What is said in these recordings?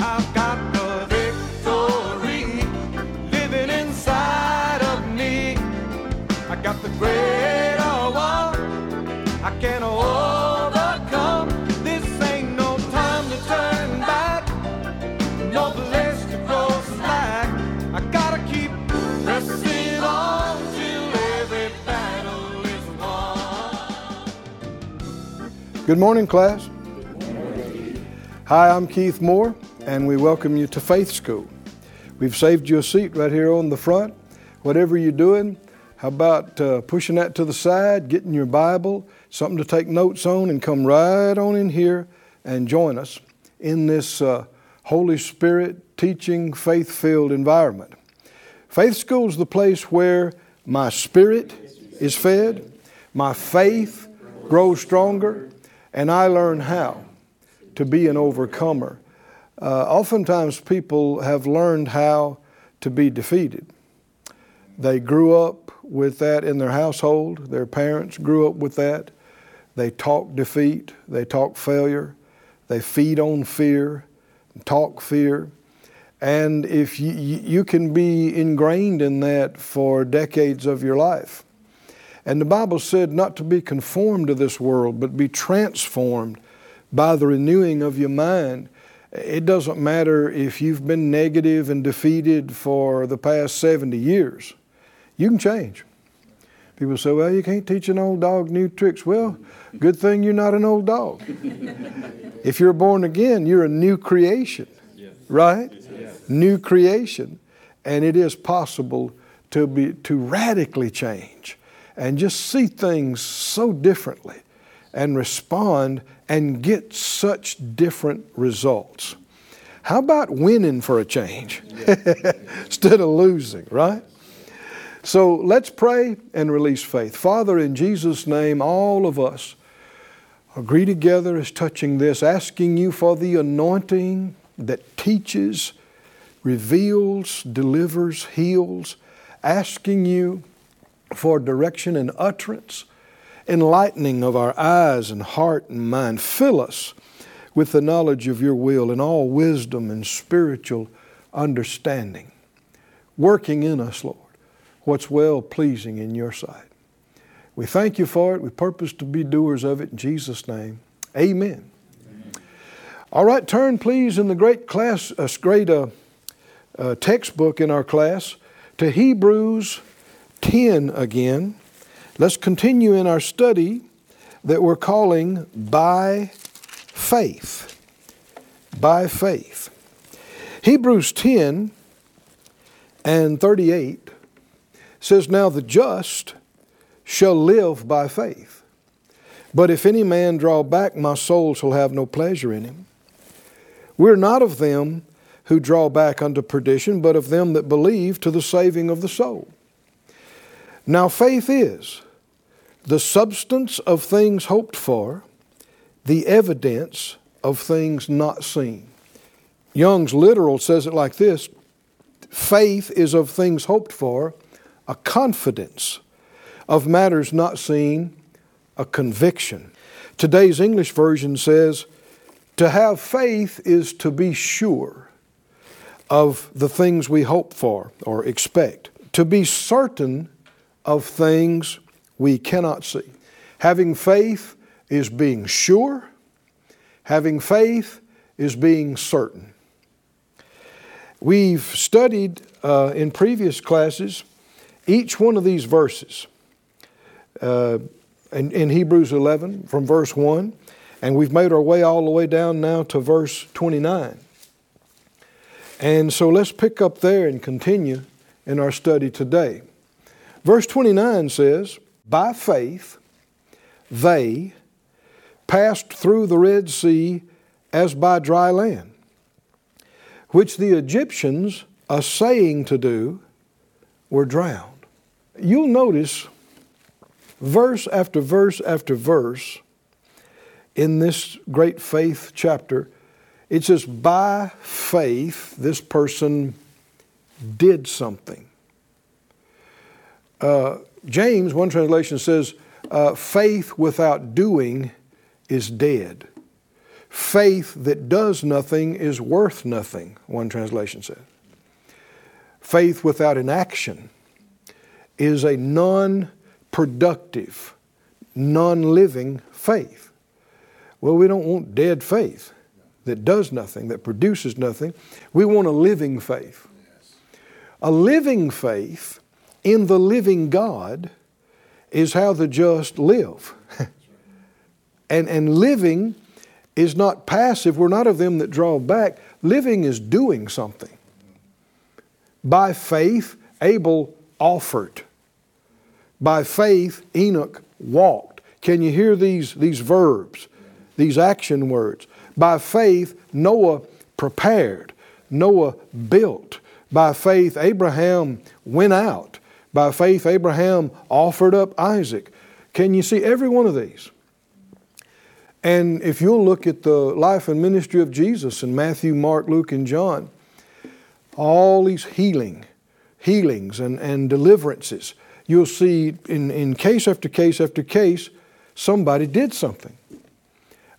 I've got the victory living inside of me. I got the greater. I can overcome. This ain't no time to turn back. No place to grow slack. I gotta keep pressing on till every battle is won. Good morning, class. Hi, I'm Keith Moore, and we welcome you to Faith School. We've saved you a seat right here on the front. Whatever you're doing, how about uh, pushing that to the side, getting your Bible, something to take notes on, and come right on in here and join us in this uh, Holy Spirit teaching, faith filled environment. Faith School is the place where my spirit is fed, my faith grows stronger, and I learn how to be an overcomer. Uh, oftentimes, people have learned how to be defeated. They grew up with that in their household, their parents grew up with that. They talk defeat, they talk failure, they feed on fear, talk fear. And if you, you can be ingrained in that for decades of your life. And the Bible said not to be conformed to this world, but be transformed by the renewing of your mind. It doesn't matter if you've been negative and defeated for the past 70 years, you can change. People say, well, you can't teach an old dog new tricks. Well, good thing you're not an old dog. if you're born again, you're a new creation, right? New creation. And it is possible to, be, to radically change and just see things so differently and respond and get such different results. How about winning for a change instead of losing, right? So let's pray and release faith. Father, in Jesus' name, all of us agree together as touching this, asking you for the anointing that teaches, reveals, delivers, heals, asking you for direction and utterance enlightening of our eyes and heart and mind. Fill us with the knowledge of your will and all wisdom and spiritual understanding. Working in us, Lord, what's well pleasing in your sight. We thank you for it. We purpose to be doers of it in Jesus' name. Amen. Amen. All right, turn please in the great class, uh, great uh, uh, textbook in our class to Hebrews 10 again. Let's continue in our study that we're calling By Faith. By Faith. Hebrews 10 and 38 says, Now the just shall live by faith. But if any man draw back, my soul shall have no pleasure in him. We're not of them who draw back unto perdition, but of them that believe to the saving of the soul. Now faith is the substance of things hoped for, the evidence of things not seen. Young's literal says it like this faith is of things hoped for, a confidence of matters not seen, a conviction. Today's English version says, to have faith is to be sure of the things we hope for or expect, to be certain of things we cannot see. Having faith is being sure, having faith is being certain. We've studied uh, in previous classes each one of these verses uh, in, in Hebrews 11 from verse 1, and we've made our way all the way down now to verse 29. And so let's pick up there and continue in our study today. Verse 29 says, by faith, they passed through the Red Sea as by dry land, which the Egyptians, assaying to do, were drowned. You'll notice verse after verse after verse in this great faith chapter, it says, by faith, this person did something. Uh, James, one translation says, uh, faith without doing is dead. Faith that does nothing is worth nothing, one translation said. Faith without an action is a non productive, non living faith. Well, we don't want dead faith that does nothing, that produces nothing. We want a living faith. A living faith in the living God is how the just live. and, and living is not passive. We're not of them that draw back. Living is doing something. By faith, Abel offered. By faith, Enoch walked. Can you hear these, these verbs, these action words? By faith, Noah prepared. Noah built. By faith, Abraham went out. By faith, Abraham offered up Isaac. Can you see every one of these? And if you'll look at the life and ministry of Jesus in Matthew, Mark, Luke, and John, all these healing, healings and, and deliverances, you'll see in, in case after case after case, somebody did something.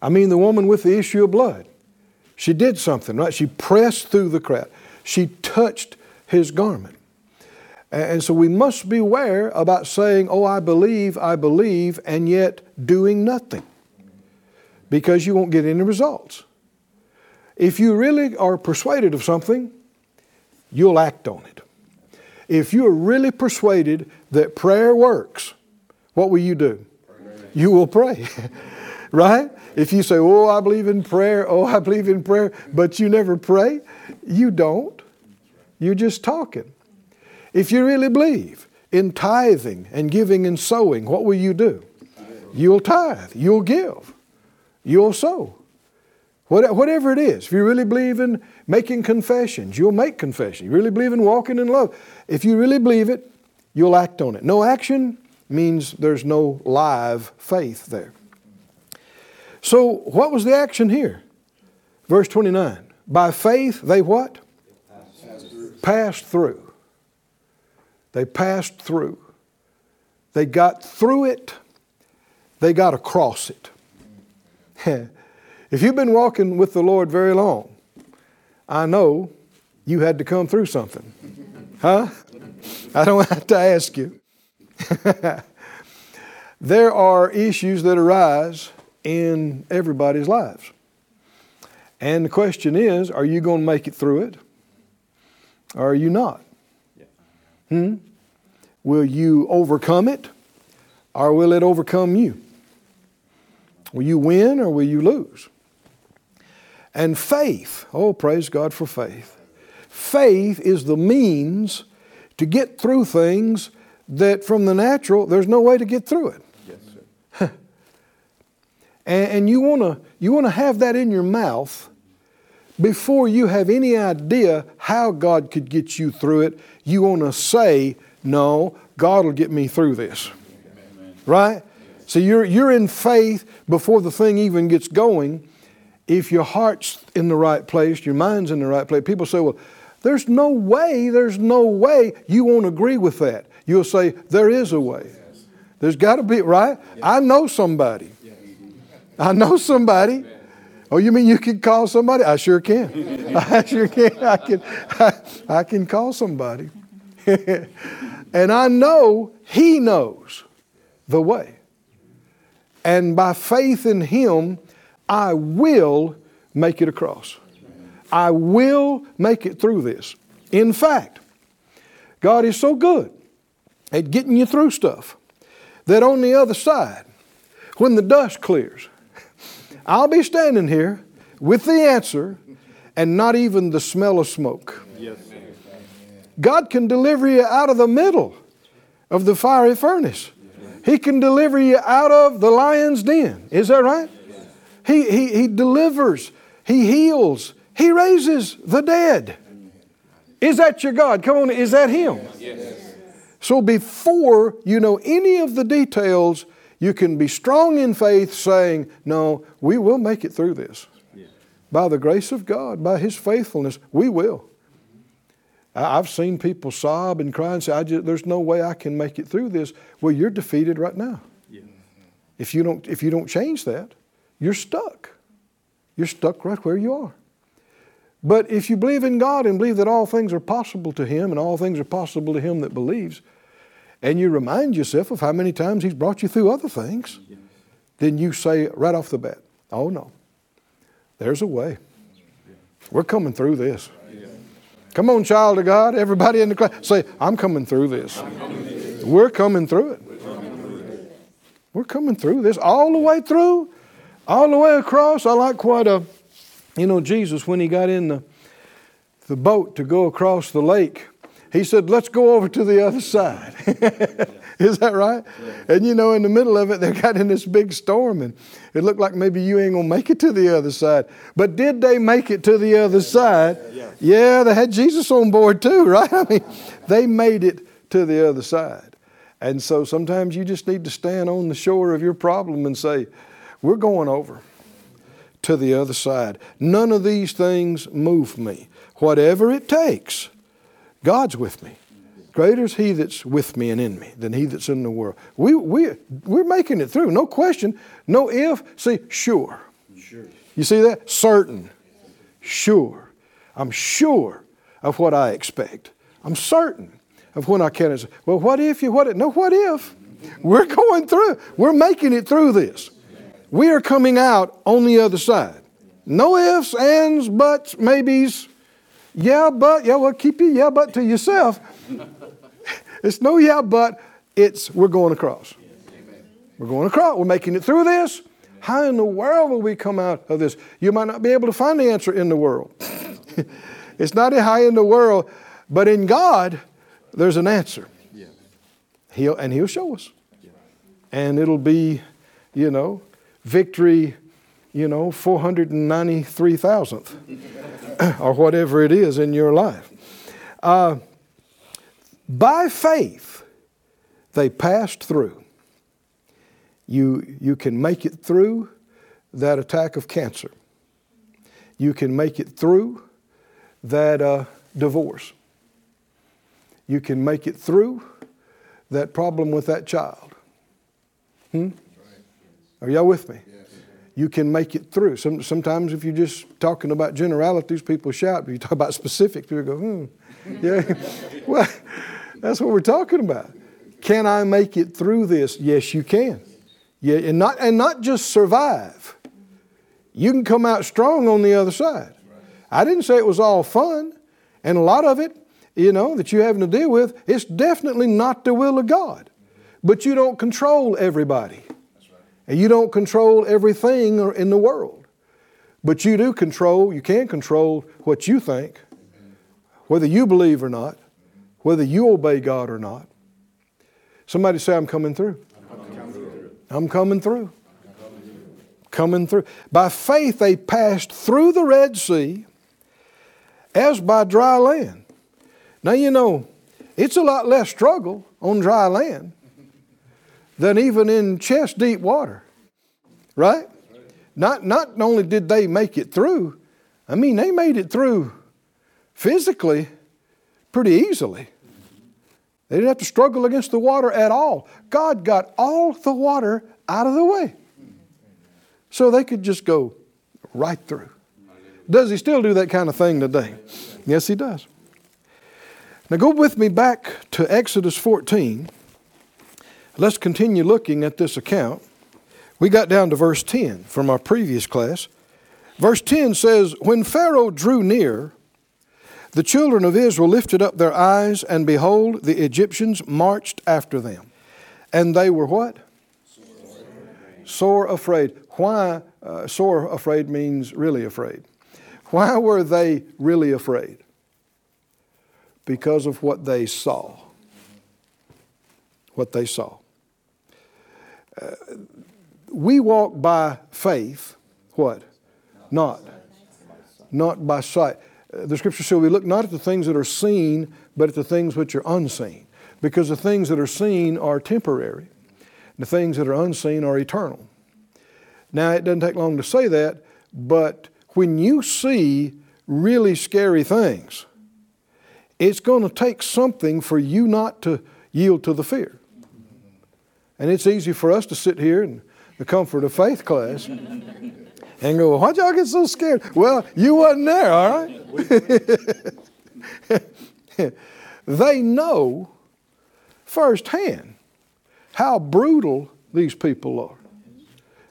I mean, the woman with the issue of blood, she did something, right? She pressed through the crowd. She touched his garment. And so we must beware about saying, Oh, I believe, I believe, and yet doing nothing because you won't get any results. If you really are persuaded of something, you'll act on it. If you are really persuaded that prayer works, what will you do? You will pray. right? If you say, Oh, I believe in prayer, oh, I believe in prayer, but you never pray, you don't. You're just talking. If you really believe in tithing and giving and sowing, what will you do? You'll tithe, you'll give, you'll sow. Whatever it is, if you really believe in making confessions, you'll make confession. You really believe in walking in love. If you really believe it, you'll act on it. No action means there's no live faith there. So, what was the action here? Verse 29. By faith, they what? Passed through. Passed through. They passed through. They got through it. They got across it. if you've been walking with the Lord very long, I know you had to come through something. Huh? I don't have to ask you. there are issues that arise in everybody's lives. And the question is are you going to make it through it? Or are you not? Hmm? Will you overcome it? Or will it overcome you? Will you win or will you lose? And faith, oh, praise God for faith. Faith is the means to get through things that from the natural, there's no way to get through it. Yes, and, and you want to you wanna have that in your mouth before you have any idea how God could get you through it. You want to say, No, God will get me through this. Amen. Right? So you're, you're in faith before the thing even gets going. If your heart's in the right place, your mind's in the right place, people say, Well, there's no way, there's no way. You won't agree with that. You'll say, There is a way. There's got to be, right? I know somebody. I know somebody. Oh, you mean you can call somebody? I sure can. I sure can. I can, I, I can call somebody. and I know He knows the way. And by faith in Him, I will make it across. I will make it through this. In fact, God is so good at getting you through stuff that on the other side, when the dust clears, I'll be standing here with the answer and not even the smell of smoke. God can deliver you out of the middle of the fiery furnace. He can deliver you out of the lion's den. Is that right? He, he, he delivers, He heals, He raises the dead. Is that your God? Come on, is that Him? Yes. So before you know any of the details, you can be strong in faith saying, No, we will make it through this. Yeah. By the grace of God, by His faithfulness, we will. I've seen people sob and cry and say, just, There's no way I can make it through this. Well, you're defeated right now. Yeah. If, you don't, if you don't change that, you're stuck. You're stuck right where you are. But if you believe in God and believe that all things are possible to Him and all things are possible to Him that believes, and you remind yourself of how many times He's brought you through other things, then you say right off the bat, Oh no, there's a way. We're coming through this. Come on, child of God, everybody in the class, say, I'm coming through this. We're coming through it. We're coming through this all the way through, all the way across. I like quite uh, a, you know, Jesus, when he got in the, the boat to go across the lake, he said, Let's go over to the other side. Is that right? Yeah. And you know, in the middle of it, they got in this big storm, and it looked like maybe you ain't gonna make it to the other side. But did they make it to the other side? Yeah, yeah they had Jesus on board too, right? I mean, they made it to the other side. And so sometimes you just need to stand on the shore of your problem and say, We're going over to the other side. None of these things move me. Whatever it takes, God's with me. Greater is He that's with me and in me than He that's in the world. We, we, we're making it through, no question, no if. See, sure. sure. You see that? Certain. Sure. I'm sure of what I expect. I'm certain of when I can. Well, what if you, what if? No, what if? We're going through. We're making it through this. We are coming out on the other side. No ifs, ands, buts, maybes. Yeah, but, yeah, well, keep your yeah, but to yourself. It's no yeah, but it's we're going across. We're going across. We're making it through this. How in the world will we come out of this? You might not be able to find the answer in the world. it's not a high in the world, but in God, there's an answer. Yeah. He'll, and He'll show us. Yeah. And it'll be, you know, victory, you know, 493,000th or whatever it is in your life. Uh, by faith, they passed through. You, you can make it through that attack of cancer. You can make it through that uh, divorce. You can make it through that problem with that child. Hmm? Are y'all with me? You can make it through. Some, sometimes, if you're just talking about generalities, people shout. But you talk about specifics, people go, hmm. Yeah. well, that's what we're talking about. Can I make it through this? Yes, you can. Yeah, and not and not just survive. You can come out strong on the other side. I didn't say it was all fun, and a lot of it, you know, that you're having to deal with, it's definitely not the will of God. But you don't control everybody. And you don't control everything in the world. But you do control, you can control what you think, whether you believe or not whether you obey God or not. Somebody say, I'm coming through. I'm coming through. Coming through. By faith, they passed through the Red Sea as by dry land. Now, you know, it's a lot less struggle on dry land than even in chest deep water, right? Not, not only did they make it through, I mean, they made it through physically pretty easily. They didn't have to struggle against the water at all. God got all the water out of the way. So they could just go right through. Does he still do that kind of thing today? Yes, he does. Now go with me back to Exodus 14. Let's continue looking at this account. We got down to verse 10 from our previous class. Verse 10 says, When Pharaoh drew near, the children of Israel lifted up their eyes, and behold, the Egyptians marched after them. And they were what? Sore afraid. Why? Uh, sore afraid means really afraid. Why were they really afraid? Because of what they saw. What they saw. Uh, we walk by faith, what? Not. Not by sight the scripture says we look not at the things that are seen, but at the things which are unseen. Because the things that are seen are temporary, the things that are unseen are eternal. Now, it doesn't take long to say that, but when you see really scary things, it's going to take something for you not to yield to the fear. And it's easy for us to sit here in the comfort of faith class and go, why'd y'all get so scared? Well, you wasn't there, all right? they know firsthand how brutal these people are.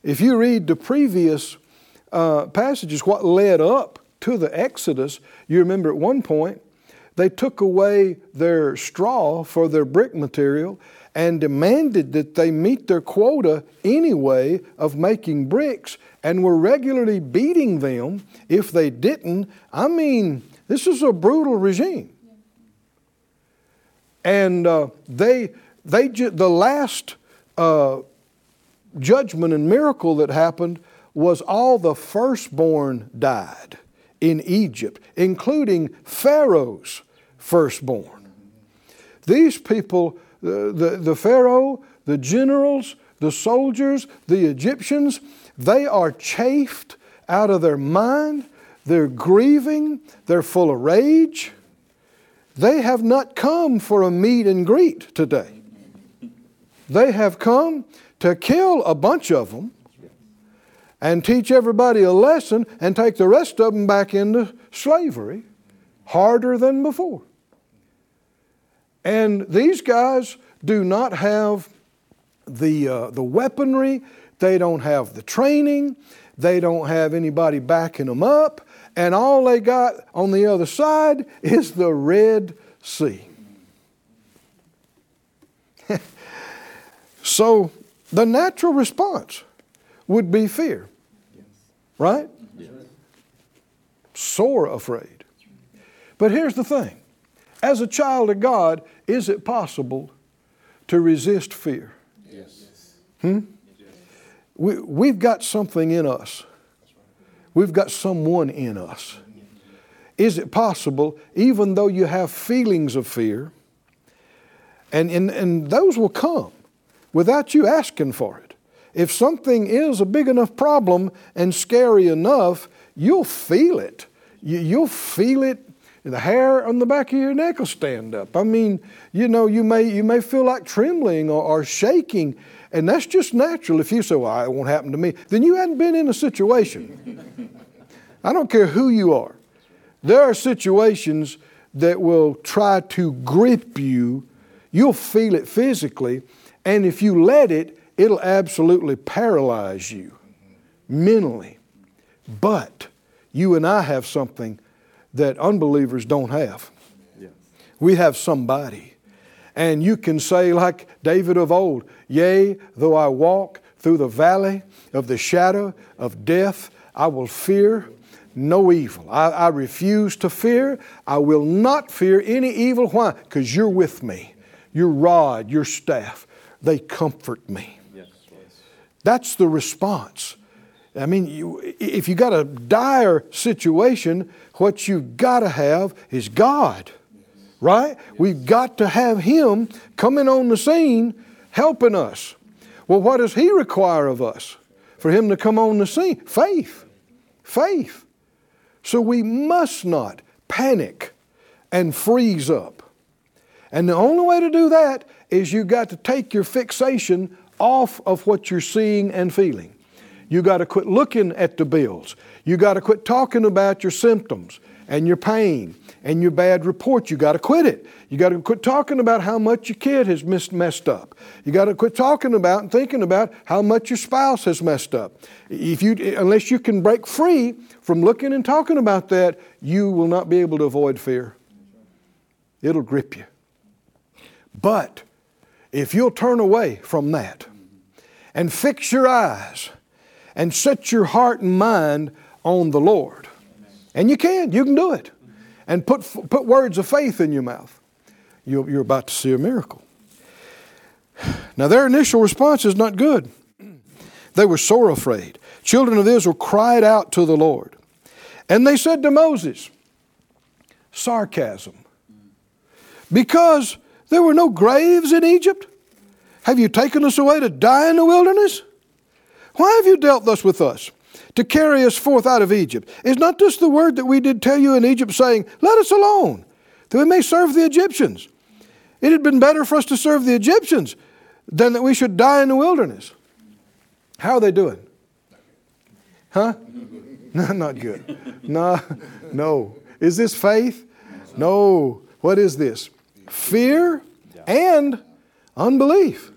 If you read the previous uh, passages, what led up to the Exodus, you remember at one point, they took away their straw for their brick material and demanded that they meet their quota anyway of making bricks and were regularly beating them if they didn't. I mean, this is a brutal regime. And uh, they, they ju- the last uh, judgment and miracle that happened was all the firstborn died in Egypt, including Pharaoh's firstborn. These people, the, the, the Pharaoh, the generals, the soldiers, the Egyptians, they are chafed out of their mind. They're grieving. They're full of rage. They have not come for a meet and greet today. They have come to kill a bunch of them and teach everybody a lesson and take the rest of them back into slavery harder than before. And these guys do not have the, uh, the weaponry, they don't have the training, they don't have anybody backing them up, and all they got on the other side is the Red Sea. so the natural response would be fear, right? Sore afraid. But here's the thing as a child of God, is it possible to resist fear? Yes. Hmm? We, we've got something in us. We've got someone in us. Is it possible, even though you have feelings of fear, and, and, and those will come without you asking for it. If something is a big enough problem and scary enough, you'll feel it. You, you'll feel it the hair on the back of your neck will stand up. I mean, you know, you may, you may feel like trembling or, or shaking, and that's just natural. If you say, well, it won't happen to me, then you hadn't been in a situation. I don't care who you are. There are situations that will try to grip you. You'll feel it physically, and if you let it, it'll absolutely paralyze you mentally. But you and I have something that unbelievers don't have. We have somebody. And you can say, like David of old, Yea, though I walk through the valley of the shadow of death, I will fear no evil. I, I refuse to fear. I will not fear any evil. Why? Because you're with me. Your rod, your staff, they comfort me. Yes. That's the response. I mean, you, if you got a dire situation, what you've got to have is God, right? We've got to have Him coming on the scene helping us. Well, what does He require of us for Him to come on the scene? Faith. Faith. So we must not panic and freeze up. And the only way to do that is you've got to take your fixation off of what you're seeing and feeling. You got to quit looking at the bills. You got to quit talking about your symptoms and your pain and your bad report. You got to quit it. You got to quit talking about how much your kid has messed up. You got to quit talking about and thinking about how much your spouse has messed up. If you, unless you can break free from looking and talking about that, you will not be able to avoid fear. It'll grip you. But if you'll turn away from that and fix your eyes and set your heart and mind on the Lord. And you can, you can do it. And put, put words of faith in your mouth. You're, you're about to see a miracle. Now, their initial response is not good. They were sore afraid. Children of Israel cried out to the Lord. And they said to Moses, sarcasm, because there were no graves in Egypt? Have you taken us away to die in the wilderness? Why have you dealt thus with us? To carry us forth out of Egypt. Is not this the word that we did tell you in Egypt, saying, Let us alone, that we may serve the Egyptians? It had been better for us to serve the Egyptians than that we should die in the wilderness. How are they doing? Huh? No, not good. No, no. Is this faith? No. What is this? Fear and unbelief.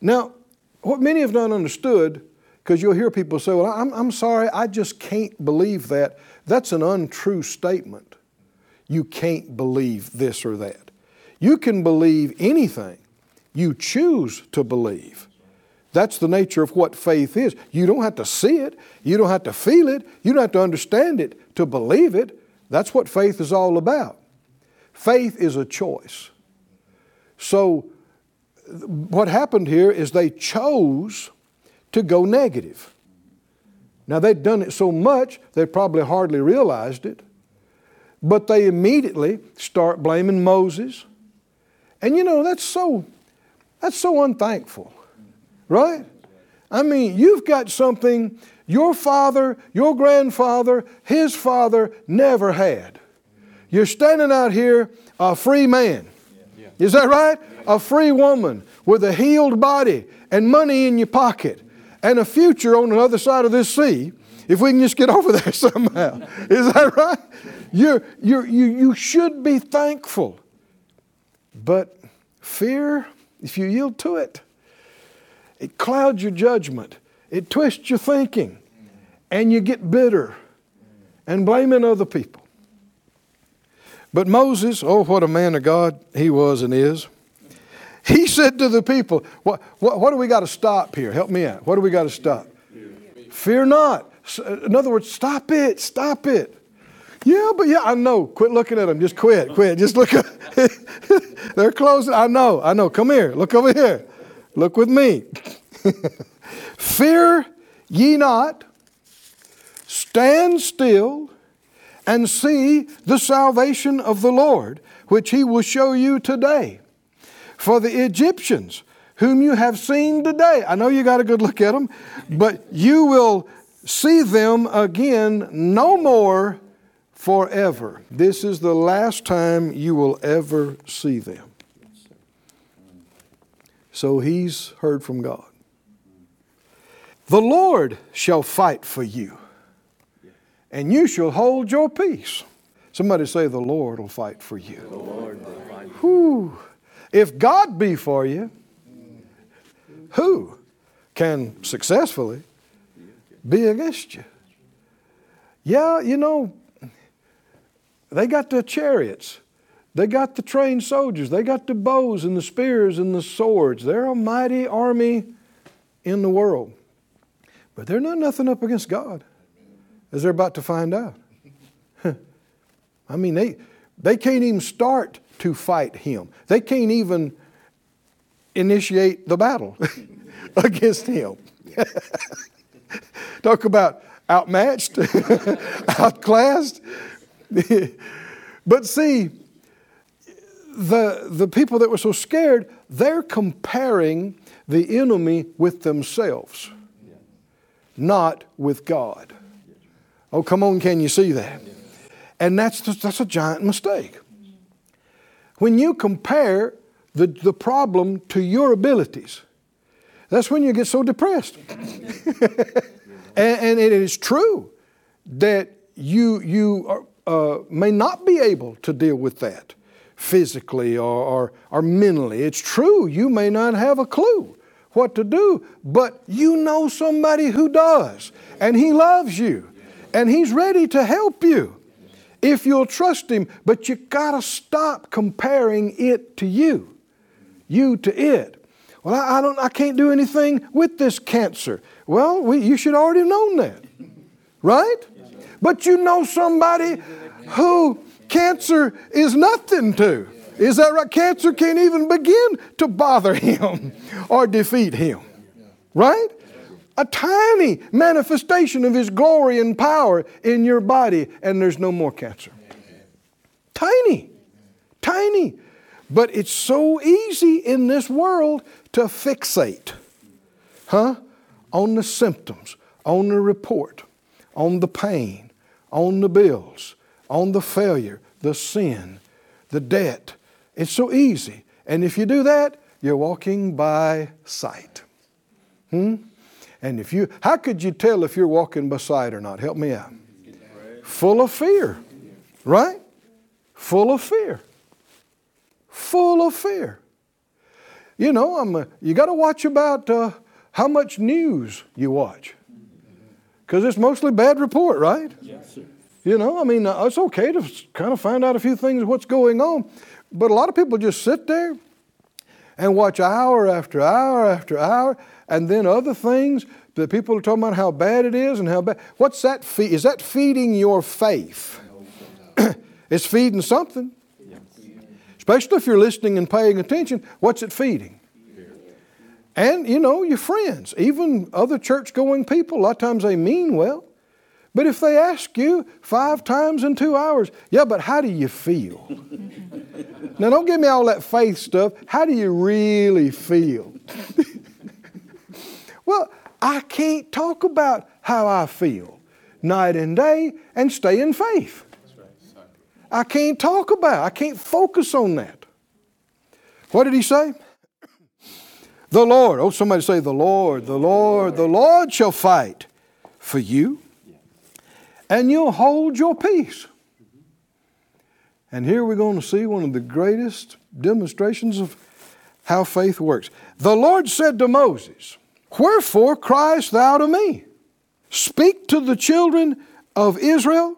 Now, what many have not understood, because you'll hear people say, Well, I'm, I'm sorry, I just can't believe that. That's an untrue statement. You can't believe this or that. You can believe anything you choose to believe. That's the nature of what faith is. You don't have to see it, you don't have to feel it, you don't have to understand it to believe it. That's what faith is all about. Faith is a choice. So, what happened here is they chose to go negative. Now, they'd done it so much, they probably hardly realized it. But they immediately start blaming Moses. And you know, that's so, that's so unthankful. Right? I mean, you've got something your father, your grandfather, his father never had. You're standing out here a free man. Is that right? A free woman with a healed body and money in your pocket and a future on the other side of this sea if we can just get over there somehow. Is that right? You're, you're, you, you should be thankful. But fear, if you yield to it, it clouds your judgment, it twists your thinking, and you get bitter and blaming other people. But Moses, oh, what a man of God he was and is. He said to the people, What, what, what do we got to stop here? Help me out. What do we got to stop? Fear not. In other words, stop it, stop it. Yeah, but yeah, I know. Quit looking at them. Just quit, quit. Just look. They're closing. I know, I know. Come here. Look over here. Look with me. Fear ye not, stand still and see the salvation of the Lord, which he will show you today. For the Egyptians, whom you have seen today, I know you got a good look at them, but you will see them again no more forever. This is the last time you will ever see them. So he's heard from God. The Lord shall fight for you, and you shall hold your peace. Somebody say, The Lord will fight for you. The Lord will fight you. If God be for you, who can successfully be against you? Yeah, you know, they got the chariots. They got the trained soldiers. They got the bows and the spears and the swords. They're a mighty army in the world. But they're not nothing up against God, as they're about to find out. I mean, they, they can't even start to fight him, they can't even initiate the battle against him. Talk about outmatched, outclassed. but see, the, the people that were so scared, they're comparing the enemy with themselves, not with God. Oh, come on, can you see that? And that's, that's a giant mistake. When you compare the, the problem to your abilities, that's when you get so depressed. and, and, it is true that you, you are, uh, may not be able to deal with that physically or, or, or mentally. It's true, you may not have a clue what to do, but you know somebody who does, and he loves you, and he's ready to help you if you'll trust him. But you gotta stop comparing it to you, you to it. Well, I, I don't, I can't do anything with this cancer. Well, we, you should already have known that, right? But you know somebody who cancer is nothing to. Is that right? Cancer can't even begin to bother him or defeat him. Right? A tiny manifestation of his glory and power in your body, and there's no more cancer. Tiny. Tiny. But it's so easy in this world to fixate, huh? On the symptoms, on the report, on the pain, on the bills, on the failure, the sin, the debt. It's so easy. And if you do that, you're walking by sight. Hmm? And if you, how could you tell if you're walking beside or not? Help me out. Full of fear, right? Full of fear. Full of fear. You know, I'm a, you got to watch about uh, how much news you watch. Because it's mostly bad report, right? Yes, sir. You know, I mean, uh, it's okay to kind of find out a few things what's going on, but a lot of people just sit there and watch hour after hour after hour, and then other things that people are talking about how bad it is and how bad. What's that feed? Is that feeding your faith? it's feeding something. Especially if you're listening and paying attention, what's it feeding? And you know, your friends, even other church going people, a lot of times they mean well. But if they ask you five times in two hours, yeah, but how do you feel? now, don't give me all that faith stuff. How do you really feel? well, I can't talk about how I feel night and day and stay in faith. I can't talk about, I can't focus on that. What did he say? The Lord, oh, somebody say, The Lord, the Lord, the Lord shall fight for you, and you'll hold your peace. And here we're going to see one of the greatest demonstrations of how faith works. The Lord said to Moses, Wherefore criest thou to me? Speak to the children of Israel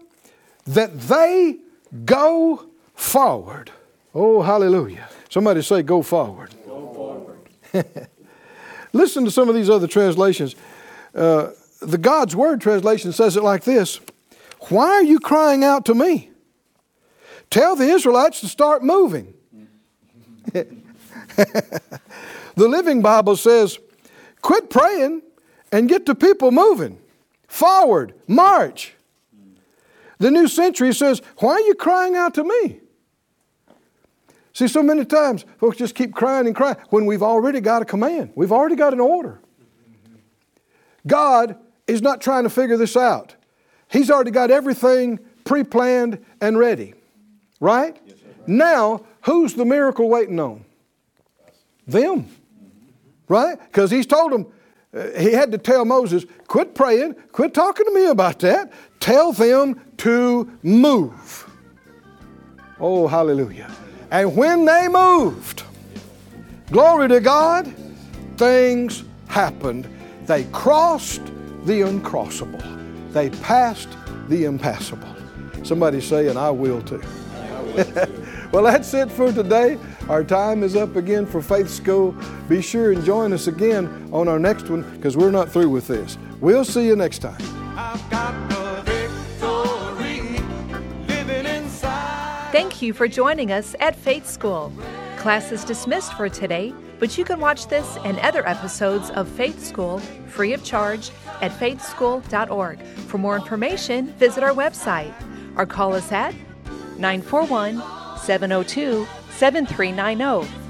that they go forward. Oh, hallelujah. Somebody say, Go forward. Go forward. Listen to some of these other translations. Uh, the God's Word translation says it like this Why are you crying out to me? Tell the Israelites to start moving. the Living Bible says, Quit praying and get the people moving. Forward, march. The New Century says, Why are you crying out to me? See, so many times folks just keep crying and crying when we've already got a command, we've already got an order. God is not trying to figure this out, He's already got everything pre planned and ready. Right? Yes, now, who's the miracle waiting on? Them. Right? Because He's told them, uh, he had to tell Moses, quit praying, quit talking to me about that. Tell them to move. Oh, hallelujah. And when they moved, glory to God, things happened. They crossed the uncrossable, they passed the impassable. Somebody say, and I will too. well, that's it for today. Our time is up again for Faith School. Be sure and join us again on our next one because we're not through with this. We'll see you next time. Thank you for joining us at Faith School. Class is dismissed for today, but you can watch this and other episodes of Faith School free of charge at faithschool.org. For more information, visit our website or call us at 941 702 7390